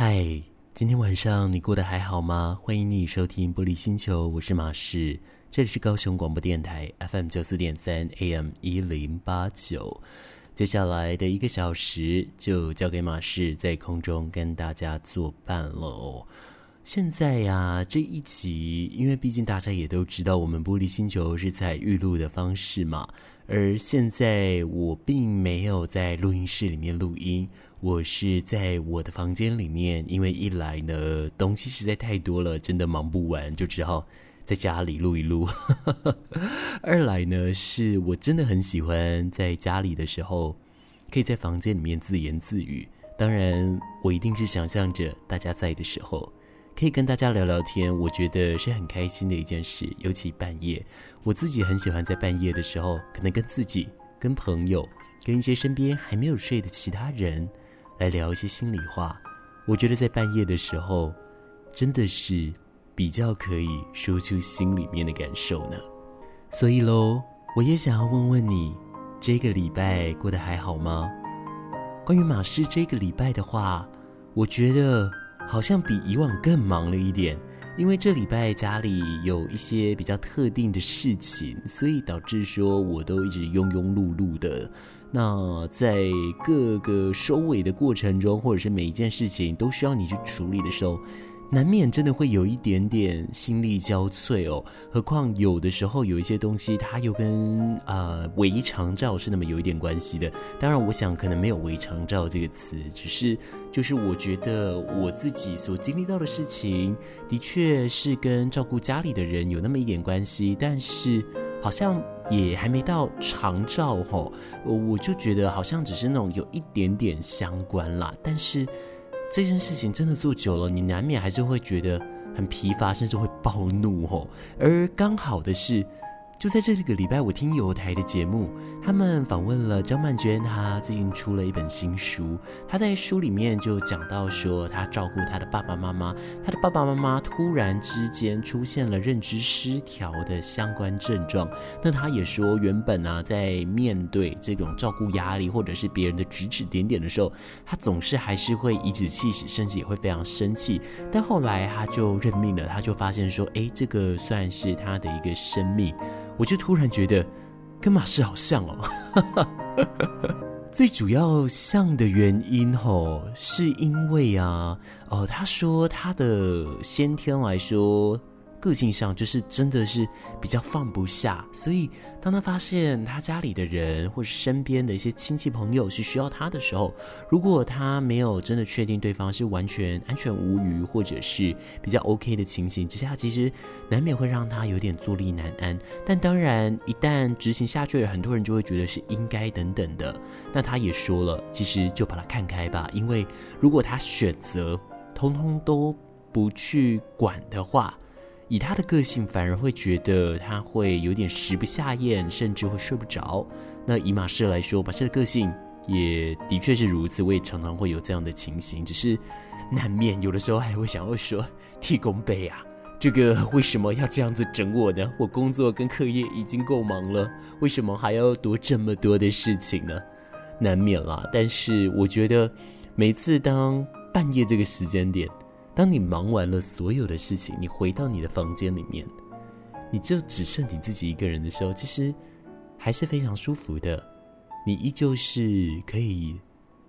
嗨，今天晚上你过得还好吗？欢迎你收听玻璃星球，我是马士，这里是高雄广播电台 FM 九四点三 AM 一零八九。接下来的一个小时就交给马士在空中跟大家作伴了。现在呀，这一集，因为毕竟大家也都知道，我们玻璃星球是在预录的方式嘛。而现在我并没有在录音室里面录音，我是在我的房间里面。因为一来呢，东西实在太多了，真的忙不完，就只好在家里录一录。二来呢，是我真的很喜欢在家里的时候，可以在房间里面自言自语。当然，我一定是想象着大家在的时候。可以跟大家聊聊天，我觉得是很开心的一件事。尤其半夜，我自己很喜欢在半夜的时候，可能跟自己、跟朋友、跟一些身边还没有睡的其他人来聊一些心里话。我觉得在半夜的时候，真的是比较可以说出心里面的感受呢。所以喽，我也想要问问你，这个礼拜过得还好吗？关于马士这个礼拜的话，我觉得。好像比以往更忙了一点，因为这礼拜家里有一些比较特定的事情，所以导致说我都一直庸庸碌碌的。那在各个收尾的过程中，或者是每一件事情都需要你去处理的时候。难免真的会有一点点心力交瘁哦，何况有的时候有一些东西，它又跟呃围长照是那么有一点关系的。当然，我想可能没有围长照这个词，只是就是我觉得我自己所经历到的事情，的确是跟照顾家里的人有那么一点关系，但是好像也还没到长照吼，我就觉得好像只是那种有一点点相关啦，但是。这件事情真的做久了，你难免还是会觉得很疲乏，甚至会暴怒吼。而刚好的是。就在这个礼拜，我听友台的节目，他们访问了张曼娟，她最近出了一本新书。她在书里面就讲到说，她照顾她的爸爸妈妈，她的爸爸妈妈突然之间出现了认知失调的相关症状。那她也说，原本呢、在面对这种照顾压力或者是别人的指指点点的时候，她总是还是会颐指气使，甚至也会非常生气。但后来她就认命了，她就发现说，哎，这个算是她的一个生命。我就突然觉得跟马氏好像哦，最主要像的原因吼，是因为啊，哦，他说他的先天来说。个性上就是真的是比较放不下，所以当他发现他家里的人或是身边的一些亲戚朋友是需要他的时候，如果他没有真的确定对方是完全安全无虞或者是比较 OK 的情形之下，其实难免会让他有点坐立难安。但当然，一旦执行下去了，很多人就会觉得是应该等等的。那他也说了，其实就把他看开吧，因为如果他选择通通都不去管的话。以他的个性，反而会觉得他会有点食不下咽，甚至会睡不着。那以马氏来说，马氏的个性也的确是如此，我也常常会有这样的情形，只是难免有的时候还会想要说：“替公背啊，这个为什么要这样子整我呢？我工作跟课业已经够忙了，为什么还要多这么多的事情呢？”难免啦。但是我觉得，每次当半夜这个时间点。当你忙完了所有的事情，你回到你的房间里面，你就只剩你自己一个人的时候，其实还是非常舒服的。你依旧是可以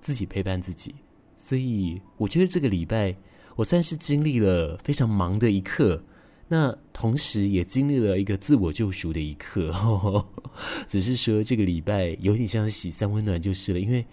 自己陪伴自己，所以我觉得这个礼拜我算是经历了非常忙的一刻，那同时也经历了一个自我救赎的一刻。呵呵，只是说这个礼拜有点像洗三温暖就是了，因为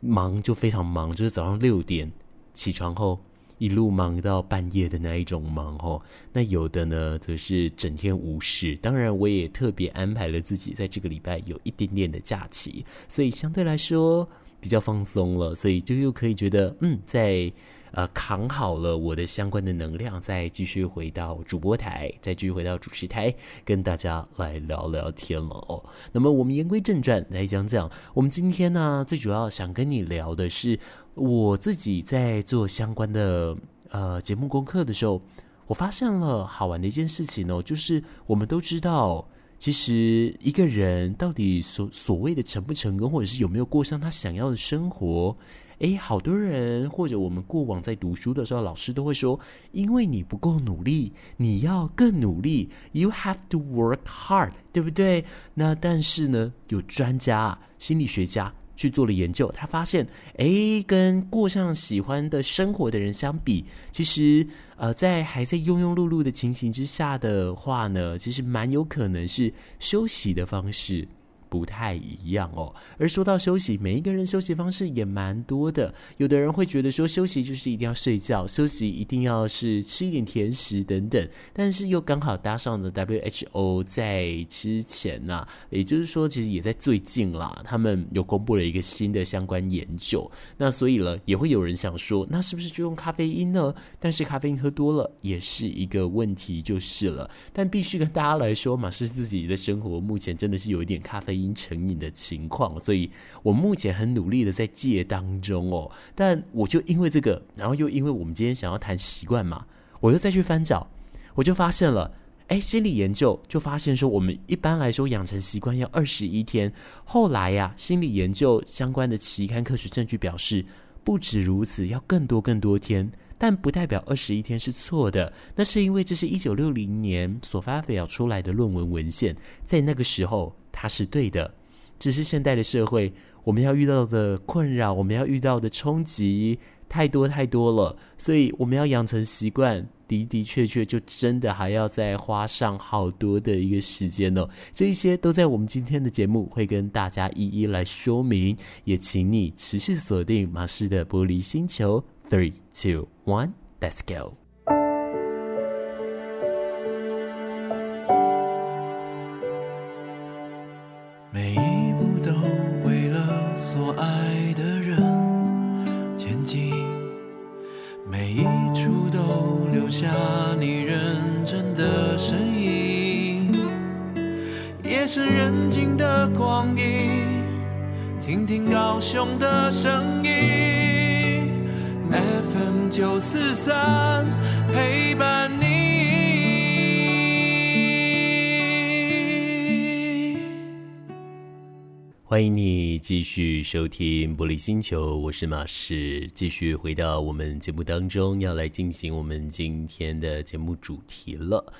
忙就非常忙，就是早上六点起床后。一路忙到半夜的那一种忙哦，那有的呢则是整天无事。当然，我也特别安排了自己在这个礼拜有一点点的假期，所以相对来说比较放松了，所以就又可以觉得嗯，在。呃，扛好了我的相关的能量，再继续回到主播台，再继续回到主持台，跟大家来聊聊天了哦。那么我们言归正传来讲讲，我们今天呢，最主要想跟你聊的是我自己在做相关的呃节目功课的时候，我发现了好玩的一件事情哦，就是我们都知道，其实一个人到底所所谓的成不成功，或者是有没有过上他想要的生活。诶，好多人或者我们过往在读书的时候，老师都会说，因为你不够努力，你要更努力，You have to work hard，对不对？那但是呢，有专家啊、心理学家去做了研究，他发现，诶，跟过上喜欢的生活的人相比，其实，呃，在还在庸庸碌碌的情形之下的话呢，其实蛮有可能是休息的方式。不太一样哦。而说到休息，每一个人休息方式也蛮多的。有的人会觉得说，休息就是一定要睡觉，休息一定要是吃一点甜食等等。但是又刚好搭上了 WHO 在之前呐、也就是说，其实也在最近啦，他们有公布了一个新的相关研究。那所以呢，也会有人想说，那是不是就用咖啡因呢？但是咖啡因喝多了也是一个问题，就是了。但必须跟大家来说嘛是自己的生活目前真的是有一点咖啡因成瘾的情况，所以我目前很努力的在戒当中哦。但我就因为这个，然后又因为我们今天想要谈习惯嘛，我又再去翻找，我就发现了，哎，心理研究就发现说，我们一般来说养成习惯要二十一天。后来呀，心理研究相关的期刊科学证据表示，不止如此，要更多更多天。但不代表二十一天是错的，那是因为这是一九六零年所发表出来的论文文献，在那个时候它是对的。只是现代的社会，我们要遇到的困扰，我们要遇到的冲击太多太多了，所以我们要养成习惯，的的确确就真的还要再花上好多的一个时间哦。这一些都在我们今天的节目会跟大家一一来说明，也请你持续锁定马氏的玻璃星球。Three, two, one, let's go. 下你认真的身影。夜深人静的光阴，听听高雄的声音。FM 九四三陪伴欢迎你继续收听《玻璃星球》，我是马士，继续回到我们节目当中，要来进行我们今天的节目主题了。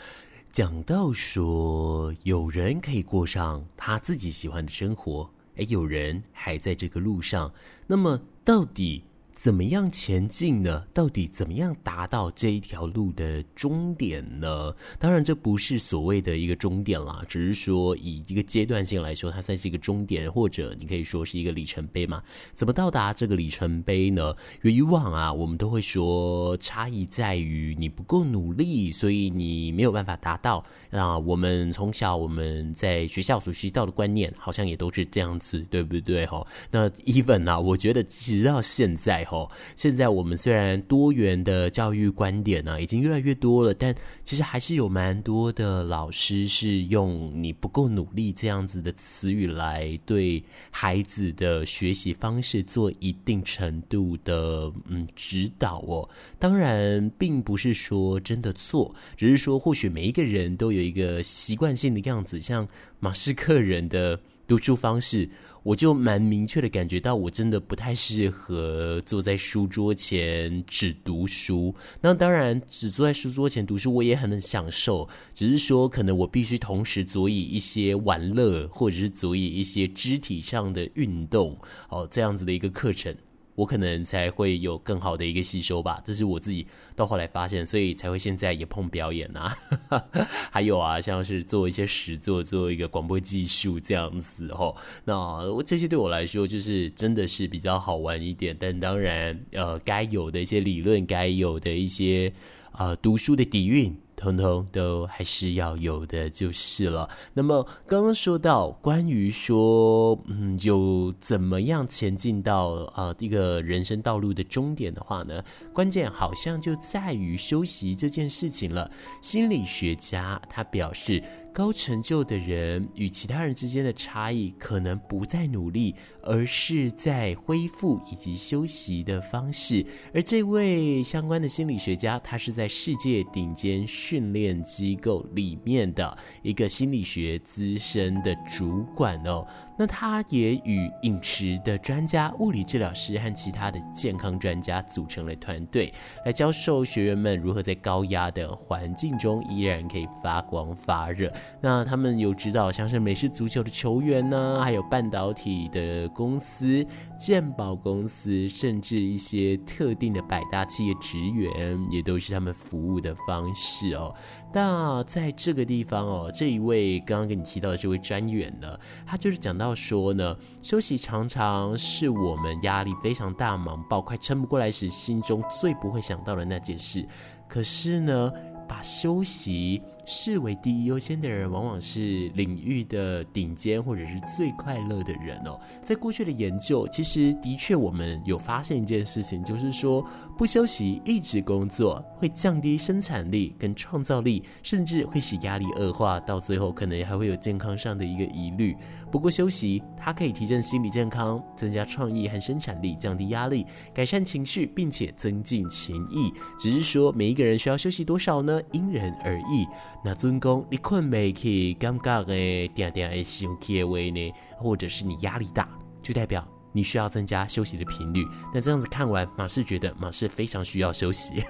讲到说，有人可以过上他自己喜欢的生活，哎，有人还在这个路上，那么到底，怎么样前进呢？到底怎么样达到这一条路的终点呢？当然，这不是所谓的一个终点啦，只是说以一个阶段性来说，它算是一个终点，或者你可以说是一个里程碑嘛。怎么到达这个里程碑呢？以往啊，我们都会说差异在于你不够努力，所以你没有办法达到。那我们从小我们在学校所学到的观念，好像也都是这样子，对不对？哈，那 even 啊，我觉得直到现在。哦，现在我们虽然多元的教育观点呢、已经越来越多了，但其实还是有蛮多的老师是用“你不够努力”这样子的词语来对孩子的学习方式做一定程度的嗯指导哦。当然，并不是说真的错，只是说或许每一个人都有一个习惯性的样子，像马斯克人的读书方式。我就蛮明确的感觉到，我真的不太适合坐在书桌前只读书。那当然，只坐在书桌前读书，我也很能享受。只是说，可能我必须同时佐以一些玩乐，或者是佐以一些肢体上的运动，哦，这样子的一个课程。我可能才会有更好的一个吸收吧，这是我自己到后来发现，所以才会现在也碰表演啊，还有啊，像是做一些实作，做一个广播技术这样子哦。那我这些对我来说就是真的是比较好玩一点，但当然呃，该有的一些理论，该有的一些呃读书的底蕴。通通都还是要有的，就是了。那么刚刚说到关于说，嗯，有怎么样前进到呃一个人生道路的终点的话呢？关键好像就在于休息这件事情了。心理学家他表示。高成就的人与其他人之间的差异，可能不在努力，而是在恢复以及休息的方式。而这位相关的心理学家，他是在世界顶尖训练机构里面的一个心理学资深的主管哦。那他也与饮食的专家、物理治疗师和其他的健康专家组成了团队，来教授学员们如何在高压的环境中依然可以发光发热。那他们有指导像是美式足球的球员呢，还有半导体的公司、健保公司，甚至一些特定的百大企业职员，也都是他们服务的方式哦。那在这个地方哦，这一位刚刚跟你提到的这位专员呢，他就是讲到说呢，休息常常是我们压力非常大、忙爆、快撑不过来时，心中最不会想到的那件事。可是呢，把休息视为第一优先的人，往往是领域的顶尖或者是最快乐的人哦。在过去的研究，其实的确我们有发现一件事情，就是说不休息一直工作会降低生产力跟创造力，甚至会使压力恶化，到最后可能还会有健康上的一个疑虑。不过休息它可以提振心理健康，增加创意和生产力，降低压力，改善情绪，并且增进情谊。只是说每一个人需要休息多少呢？因人而异。那尊公，你困没去，感觉诶，点点会，生气的话呢，或者是你压力大，就代表。你需要增加休息的频率。那这样子看完，马氏觉得马氏非常需要休息，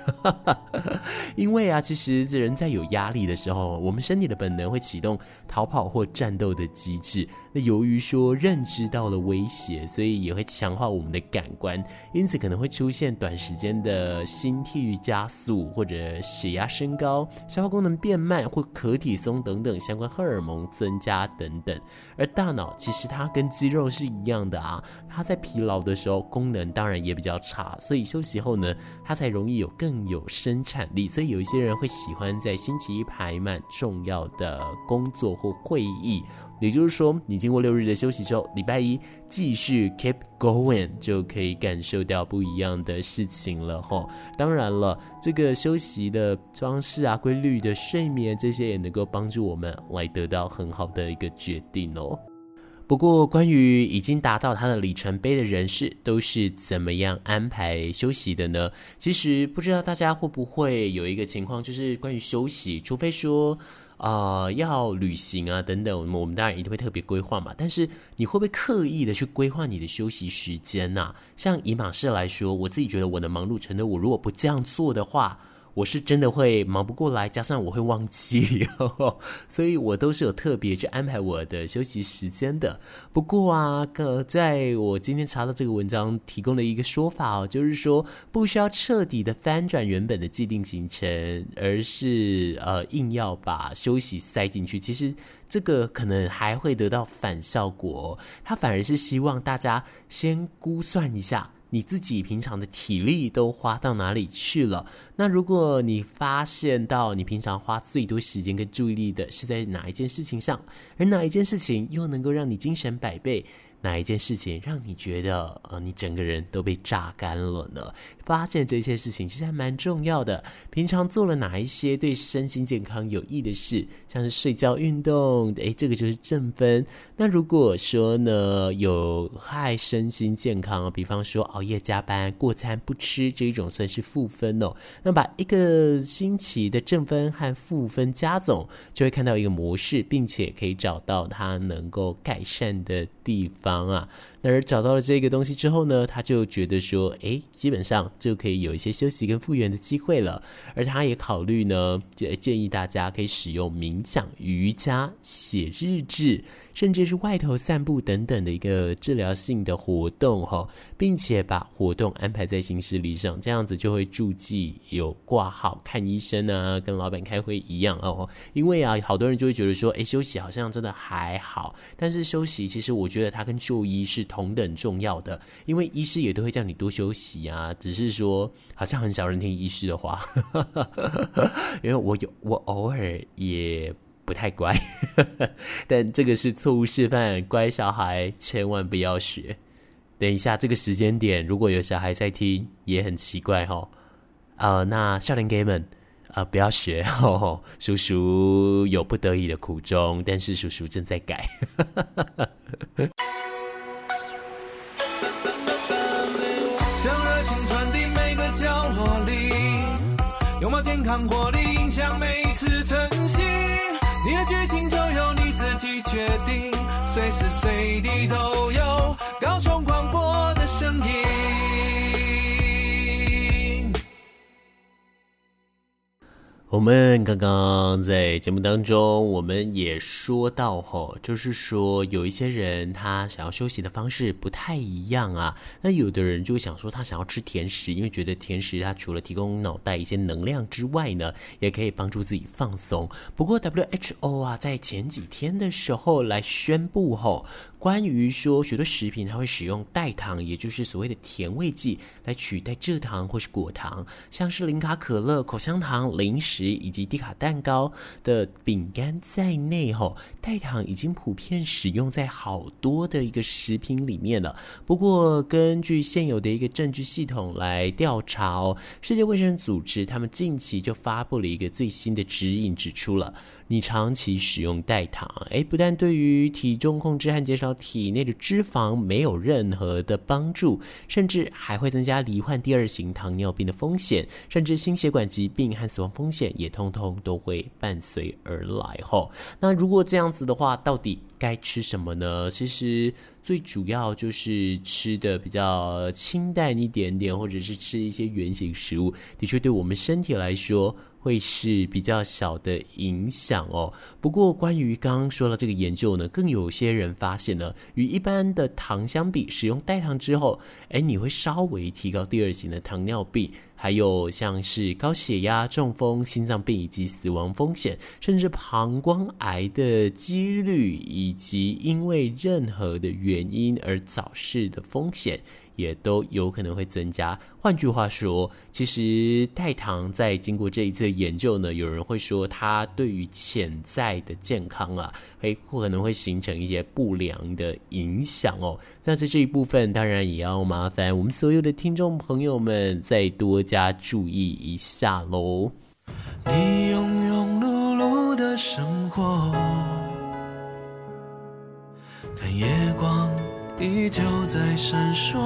因为啊，其实这人在有压力的时候，我们身体的本能会启动逃跑或战斗的机制。那由于说认知到了威胁，所以也会强化我们的感官，因此可能会出现短时间的心跳加速，或者血压升高、消化功能变慢或可体松等等相关荷尔蒙增加等等。而大脑其实它跟肌肉是一样的啊。它在疲劳的时候，功能当然也比较差，所以休息后呢，它才容易有更有生产力。所以有一些人会喜欢在星期一排满重要的工作或会议，也就是说，你经过六日的休息之后，礼拜一继续 keep going，就可以感受到不一样的事情了吼。当然了，这个休息的方式啊，规律的睡眠这些也能够帮助我们来得到很好的一个决定哦。不过，关于已经达到他的里程碑的人士，都是怎么样安排休息的呢？其实不知道大家会不会有一个情况，就是关于休息，除非说，啊，要旅行啊等等，我们当然一定会特别规划嘛。但是你会不会刻意的去规划你的休息时间呢？像以马氏来说，我自己觉得我的忙碌程度，我如果不这样做的话。我是真的会忙不过来，加上我会忘记，呵呵，所以我都是有特别去安排我的休息时间的。不过啊，呃，在我今天查到这个文章提供的一个说法哦，就是说不需要彻底的翻转原本的既定行程，而是呃硬要把休息塞进去。其实这个可能还会得到反效果，他反而是希望大家先估算一下。你自己平常的体力都花到哪里去了？那如果你发现到你平常花最多时间跟注意力的是在哪一件事情上，而哪一件事情又能够让你精神百倍？哪一件事情让你觉得呃，你整个人都被榨干了呢？发现这些事情其实还蛮重要的。平常做了哪一些对身心健康有益的事，像是睡觉、运动，诶，这个就是正分。那如果说呢，有害身心健康，比方说熬夜、加班、过餐不吃这一种，算是负分哦。那把一个星期的正分和负分加总，就会看到一个模式，并且可以找到它能够改善的地方。啊，那而找到了这个东西之后呢，他就觉得说，诶，基本上就可以有一些休息跟复原的机会了。而他也考虑呢，建建议大家可以使用冥想、瑜伽、写日志。甚至是外头散步等等的一个治疗性的活动哈，并且把活动安排在行事历上，这样子就会注记有挂号看医生啊，跟老板开会一样哦。因为啊，好多人就会觉得说，诶，休息好像真的还好，但是休息其实我觉得它跟就医是同等重要的，因为医师也都会叫你多休息啊，只是说好像很少人听医师的话，因为我有我偶尔也。不太乖，但这个是错误示范，乖小孩千万不要学。等一下，这个时间点如果有小孩在听，也很奇怪哈、哦。呃，那少年 gay 们，呃，不要学哦，叔叔有不得已的苦衷，但是叔叔正在改。糖果的，影响每次成型。你的剧情就由你自己决定，随时随地都有我们刚刚在节目当中，我们也说到吼，就是说有一些人他想要休息的方式不太一样啊。那有的人就会想说，他想要吃甜食，因为觉得甜食它除了提供脑袋一些能量之外呢，也可以帮助自己放松。不过 WHO 啊，在前几天的时候来宣布吼。关于说许多食品，它会使用代糖，也就是所谓的甜味剂，来取代蔗糖或是果糖，像是零卡可乐、口香糖、零食以及低卡蛋糕的饼干在内，吼，代糖已经普遍使用在好多的一个食品里面了。不过，根据现有的一个证据系统来调查哦，世界卫生组织他们近期就发布了一个最新的指引，指出了。你长期使用代糖，诶，不但对于体重控制和减少体内的脂肪没有任何的帮助，甚至还会增加罹患第二型糖尿病的风险，甚至心血管疾病和死亡风险也通通都会伴随而来。吼，那如果这样子的话，到底该吃什么呢？其实最主要就是吃的比较清淡一点点，或者是吃一些原型食物，的确对我们身体来说。会是比较小的影响哦。不过，关于刚刚说到这个研究呢，更有些人发现呢，与一般的糖相比，使用代糖之后，诶，你会稍微提高第二型的糖尿病，还有像是高血压、中风、心脏病以及死亡风险，甚至膀胱癌的几率，以及因为任何的原因而早逝的风险。也都有可能会增加。换句话说，其实代糖在经过这一次的研究呢，有人会说它对于潜在的健康啊，会可能会形成一些不良的影响哦。那在这一部分，当然也要麻烦我们所有的听众朋友们再多加注意一下喽。你庸庸碌碌的生活，看夜光。依旧在闪烁，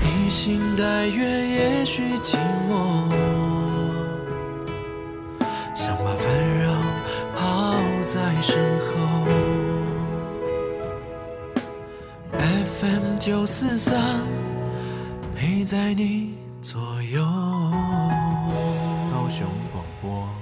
披星戴月，也许寂寞，想把烦扰抛在身后。FM 九四三，陪在你左右。高雄广播。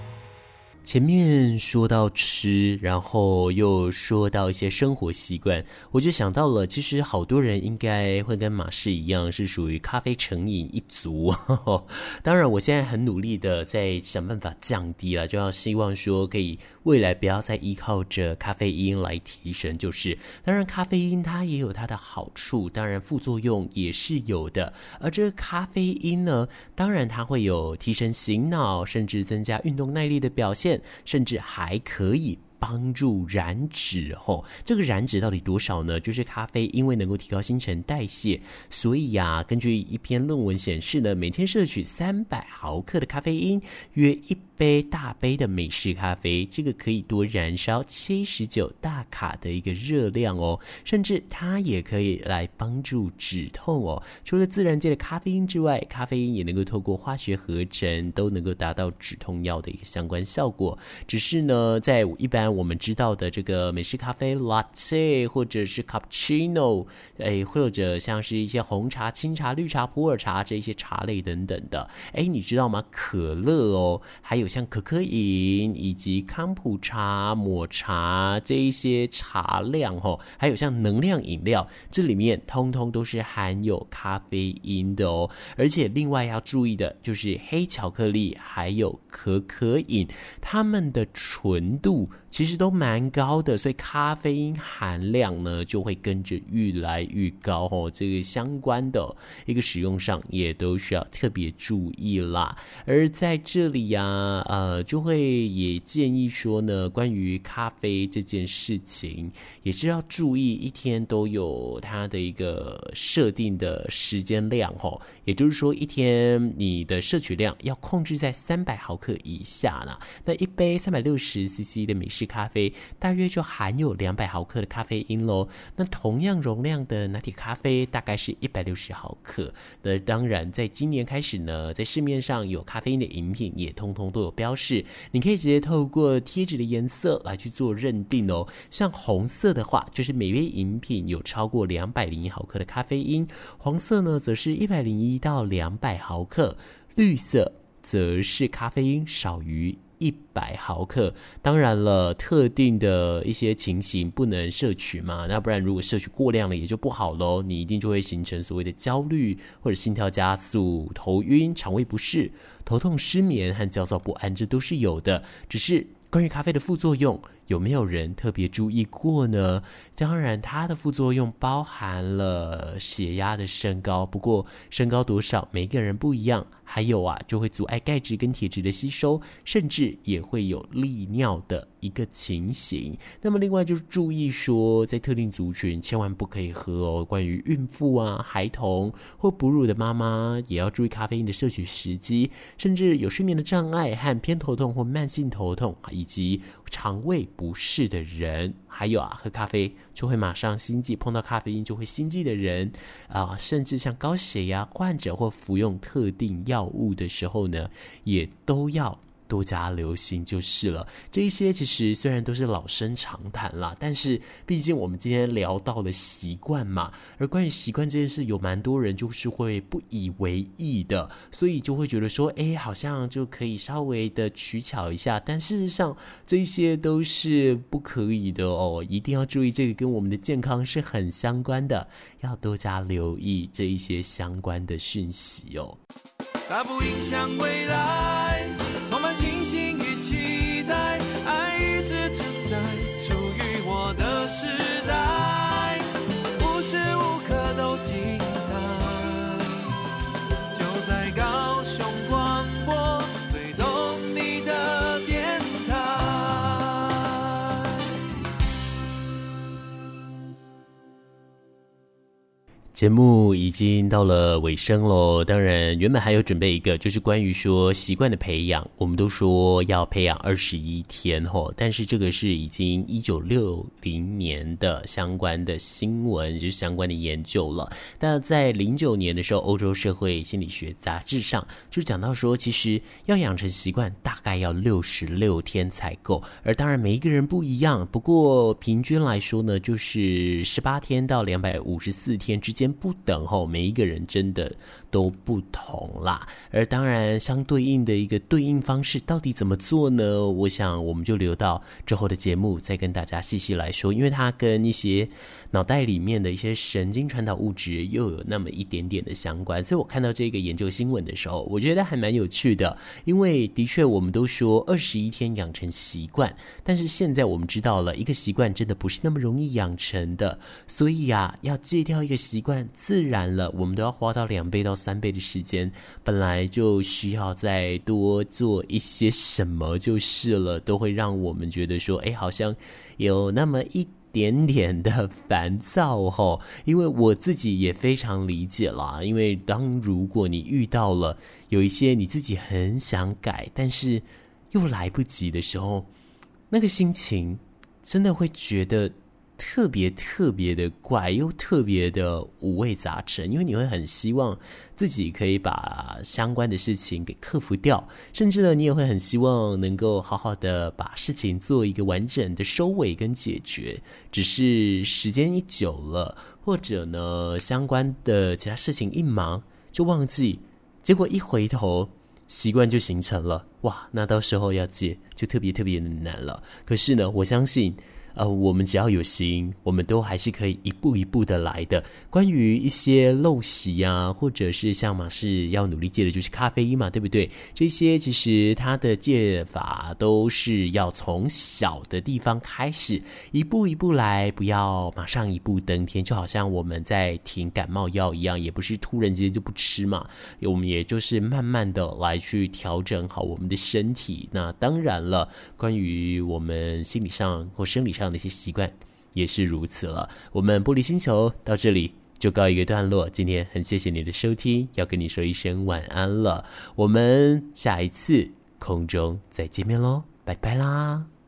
前面说到吃，然后又说到一些生活习惯，我就想到了，其实好多人应该会跟马氏一样，是属于咖啡成瘾一族。当然，我现在很努力的在想办法降低了，就要希望说可以未来不要再依靠着咖啡因来提神。就是，当然咖啡因它也有它的好处，当然副作用也是有的。而这个咖啡因呢，当然它会有提神醒脑，甚至增加运动耐力的表现。甚至还可以。帮助燃脂吼，这个燃脂到底多少呢？就是咖啡因为能够提高新陈代谢，所以呀、根据一篇论文显示呢，每天摄取三百毫克的咖啡因，约一杯大杯的美式咖啡，这个可以多燃烧七十九大卡的一个热量哦，甚至它也可以来帮助止痛哦。除了自然界的咖啡因之外，咖啡因也能够透过化学合成，都能够达到止痛药的一个相关效果。只是呢，在一般我们知道的这个美式咖啡 latte 或者是 cappuccino，哎，或者像是一些红茶、清茶、绿茶、普洱茶这些茶类等等的，哎，你知道吗？可乐哦，还有像可可饮以及康普茶、抹茶这一些茶量哦，还有像能量饮料，这里面通通都是含有咖啡因的哦。而且另外要注意的就是黑巧克力还有可可饮，它们的纯度。其实都蛮高的，所以咖啡因含量呢就会跟着越来越高哦。这个相关的一个使用上也都需要特别注意啦。而在这里呀、呃，就会也建议说呢，关于咖啡这件事情，也是要注意一天都有它的一个设定的时间量哦。也就是说，一天你的摄取量要控制在三百毫克以下呢。那一杯三百六十 CC 的美式咖啡大约就含有两百毫克的咖啡因喽。那同样容量的拿铁咖啡大概是一百六十毫克。那当然，在今年开始呢，在市面上有咖啡因的饮品也通通都有标示，你可以直接透过贴纸的颜色来去做认定哦。像红色的话，就是每杯饮品有超过两百零一毫克的咖啡因；黄色呢，则是一百零一到两百毫克；绿色则是咖啡因少于。一百毫克，当然了，特定的一些情形不能摄取嘛，那不然如果摄取过量了，也就不好喽。你一定就会形成所谓的焦虑或者心跳加速、头晕、肠胃不适、头痛、失眠和焦躁不安，这都是有的。只是关于咖啡的副作用。有没有人特别注意过呢？当然，它的副作用包含了血压的升高，不过升高多少，每个人不一样。还有啊，就会阻碍钙质跟铁质的吸收，甚至也会有利尿的一个情形。那么，另外就是注意说，在特定族群千万不可以喝哦。关于孕妇啊、孩童或哺乳的妈妈，也要注意咖啡因的摄取时机。甚至有睡眠的障碍和偏头痛或慢性头痛，以及肠胃不适的人，还有啊，喝咖啡就会马上心悸，碰到咖啡因就会心悸的人，啊，甚至像高血压患者或服用特定药药物的时候呢，也都要。多加留心就是了。这一些其实虽然都是老生常谈啦，但是毕竟我们今天聊到了习惯嘛，而关于习惯这件事，有蛮多人就是会不以为意的，所以就会觉得说，哎，好像就可以稍微的取巧一下。但事实上，这些都是不可以的哦，一定要注意，这个跟我们的健康是很相关的，要多加留意这一些相关的讯息哦。它不影响未来。节目已经到了尾声喽，当然原本还有准备一个，就是关于说习惯的培养。我们都说要培养二十一天吼，但是这个是已经一九六零年的相关的新闻，就是相关的研究了。那在零九年的时候，欧洲社会心理学杂志上就讲到说，其实要养成习惯大概要六十六天才够。而当然每一个人不一样，不过平均来说呢，就是十八天到两百五十四天之间不等吼，每一个人真的都不同啦。而当然相对应的一个对应。方式到底怎么做呢？我想我们就留到之后的节目再跟大家细细来说，因为它跟一些脑袋里面的一些神经传导物质又有那么一点点的相关。所以我看到这个研究新闻的时候，我觉得还蛮有趣的。因为的确我们都说二十一天养成习惯，但是现在我们知道了一个习惯真的不是那么容易养成的。所以啊，要戒掉一个习惯，自然了，我们都要花到两倍到三倍的时间，本来就需要再多做。一些什么就是了，都会让我们觉得说，哎，好像有那么一点点的烦躁吼。因为我自己也非常理解啦，因为当如果你遇到了有一些你自己很想改，但是又来不及的时候，那个心情真的会觉得。特别特别的怪，又特别的五味杂陈，因为你会很希望自己可以把相关的事情给克服掉，甚至呢，你也会很希望能够好好的把事情做一个完整的收尾跟解决。只是时间一久了，或者呢，相关的其他事情一忙就忘记，结果一回头，习惯就形成了。哇，那到时候要戒就特别特别的难了。可是呢，我相信。呃，我们只要有心，我们都还是可以一步一步的来的。关于一些陋习呀，或者是像马氏要努力戒的，就是咖啡因嘛，对不对？这些其实它的戒法都是要从小的地方开始，一步一步来，不要马上一步登天。就好像我们在停感冒药一样，也不是突然之间就不吃嘛，我们也就是慢慢的来去调整好我们的身体。那当然了，关于我们心理上或生理上这样的一些习惯也是如此了。我们玻璃星球到这里就告一个段落。今天很谢谢你的收听，要跟你说一声晚安了。我们下一次空中再见面喽，拜拜啦。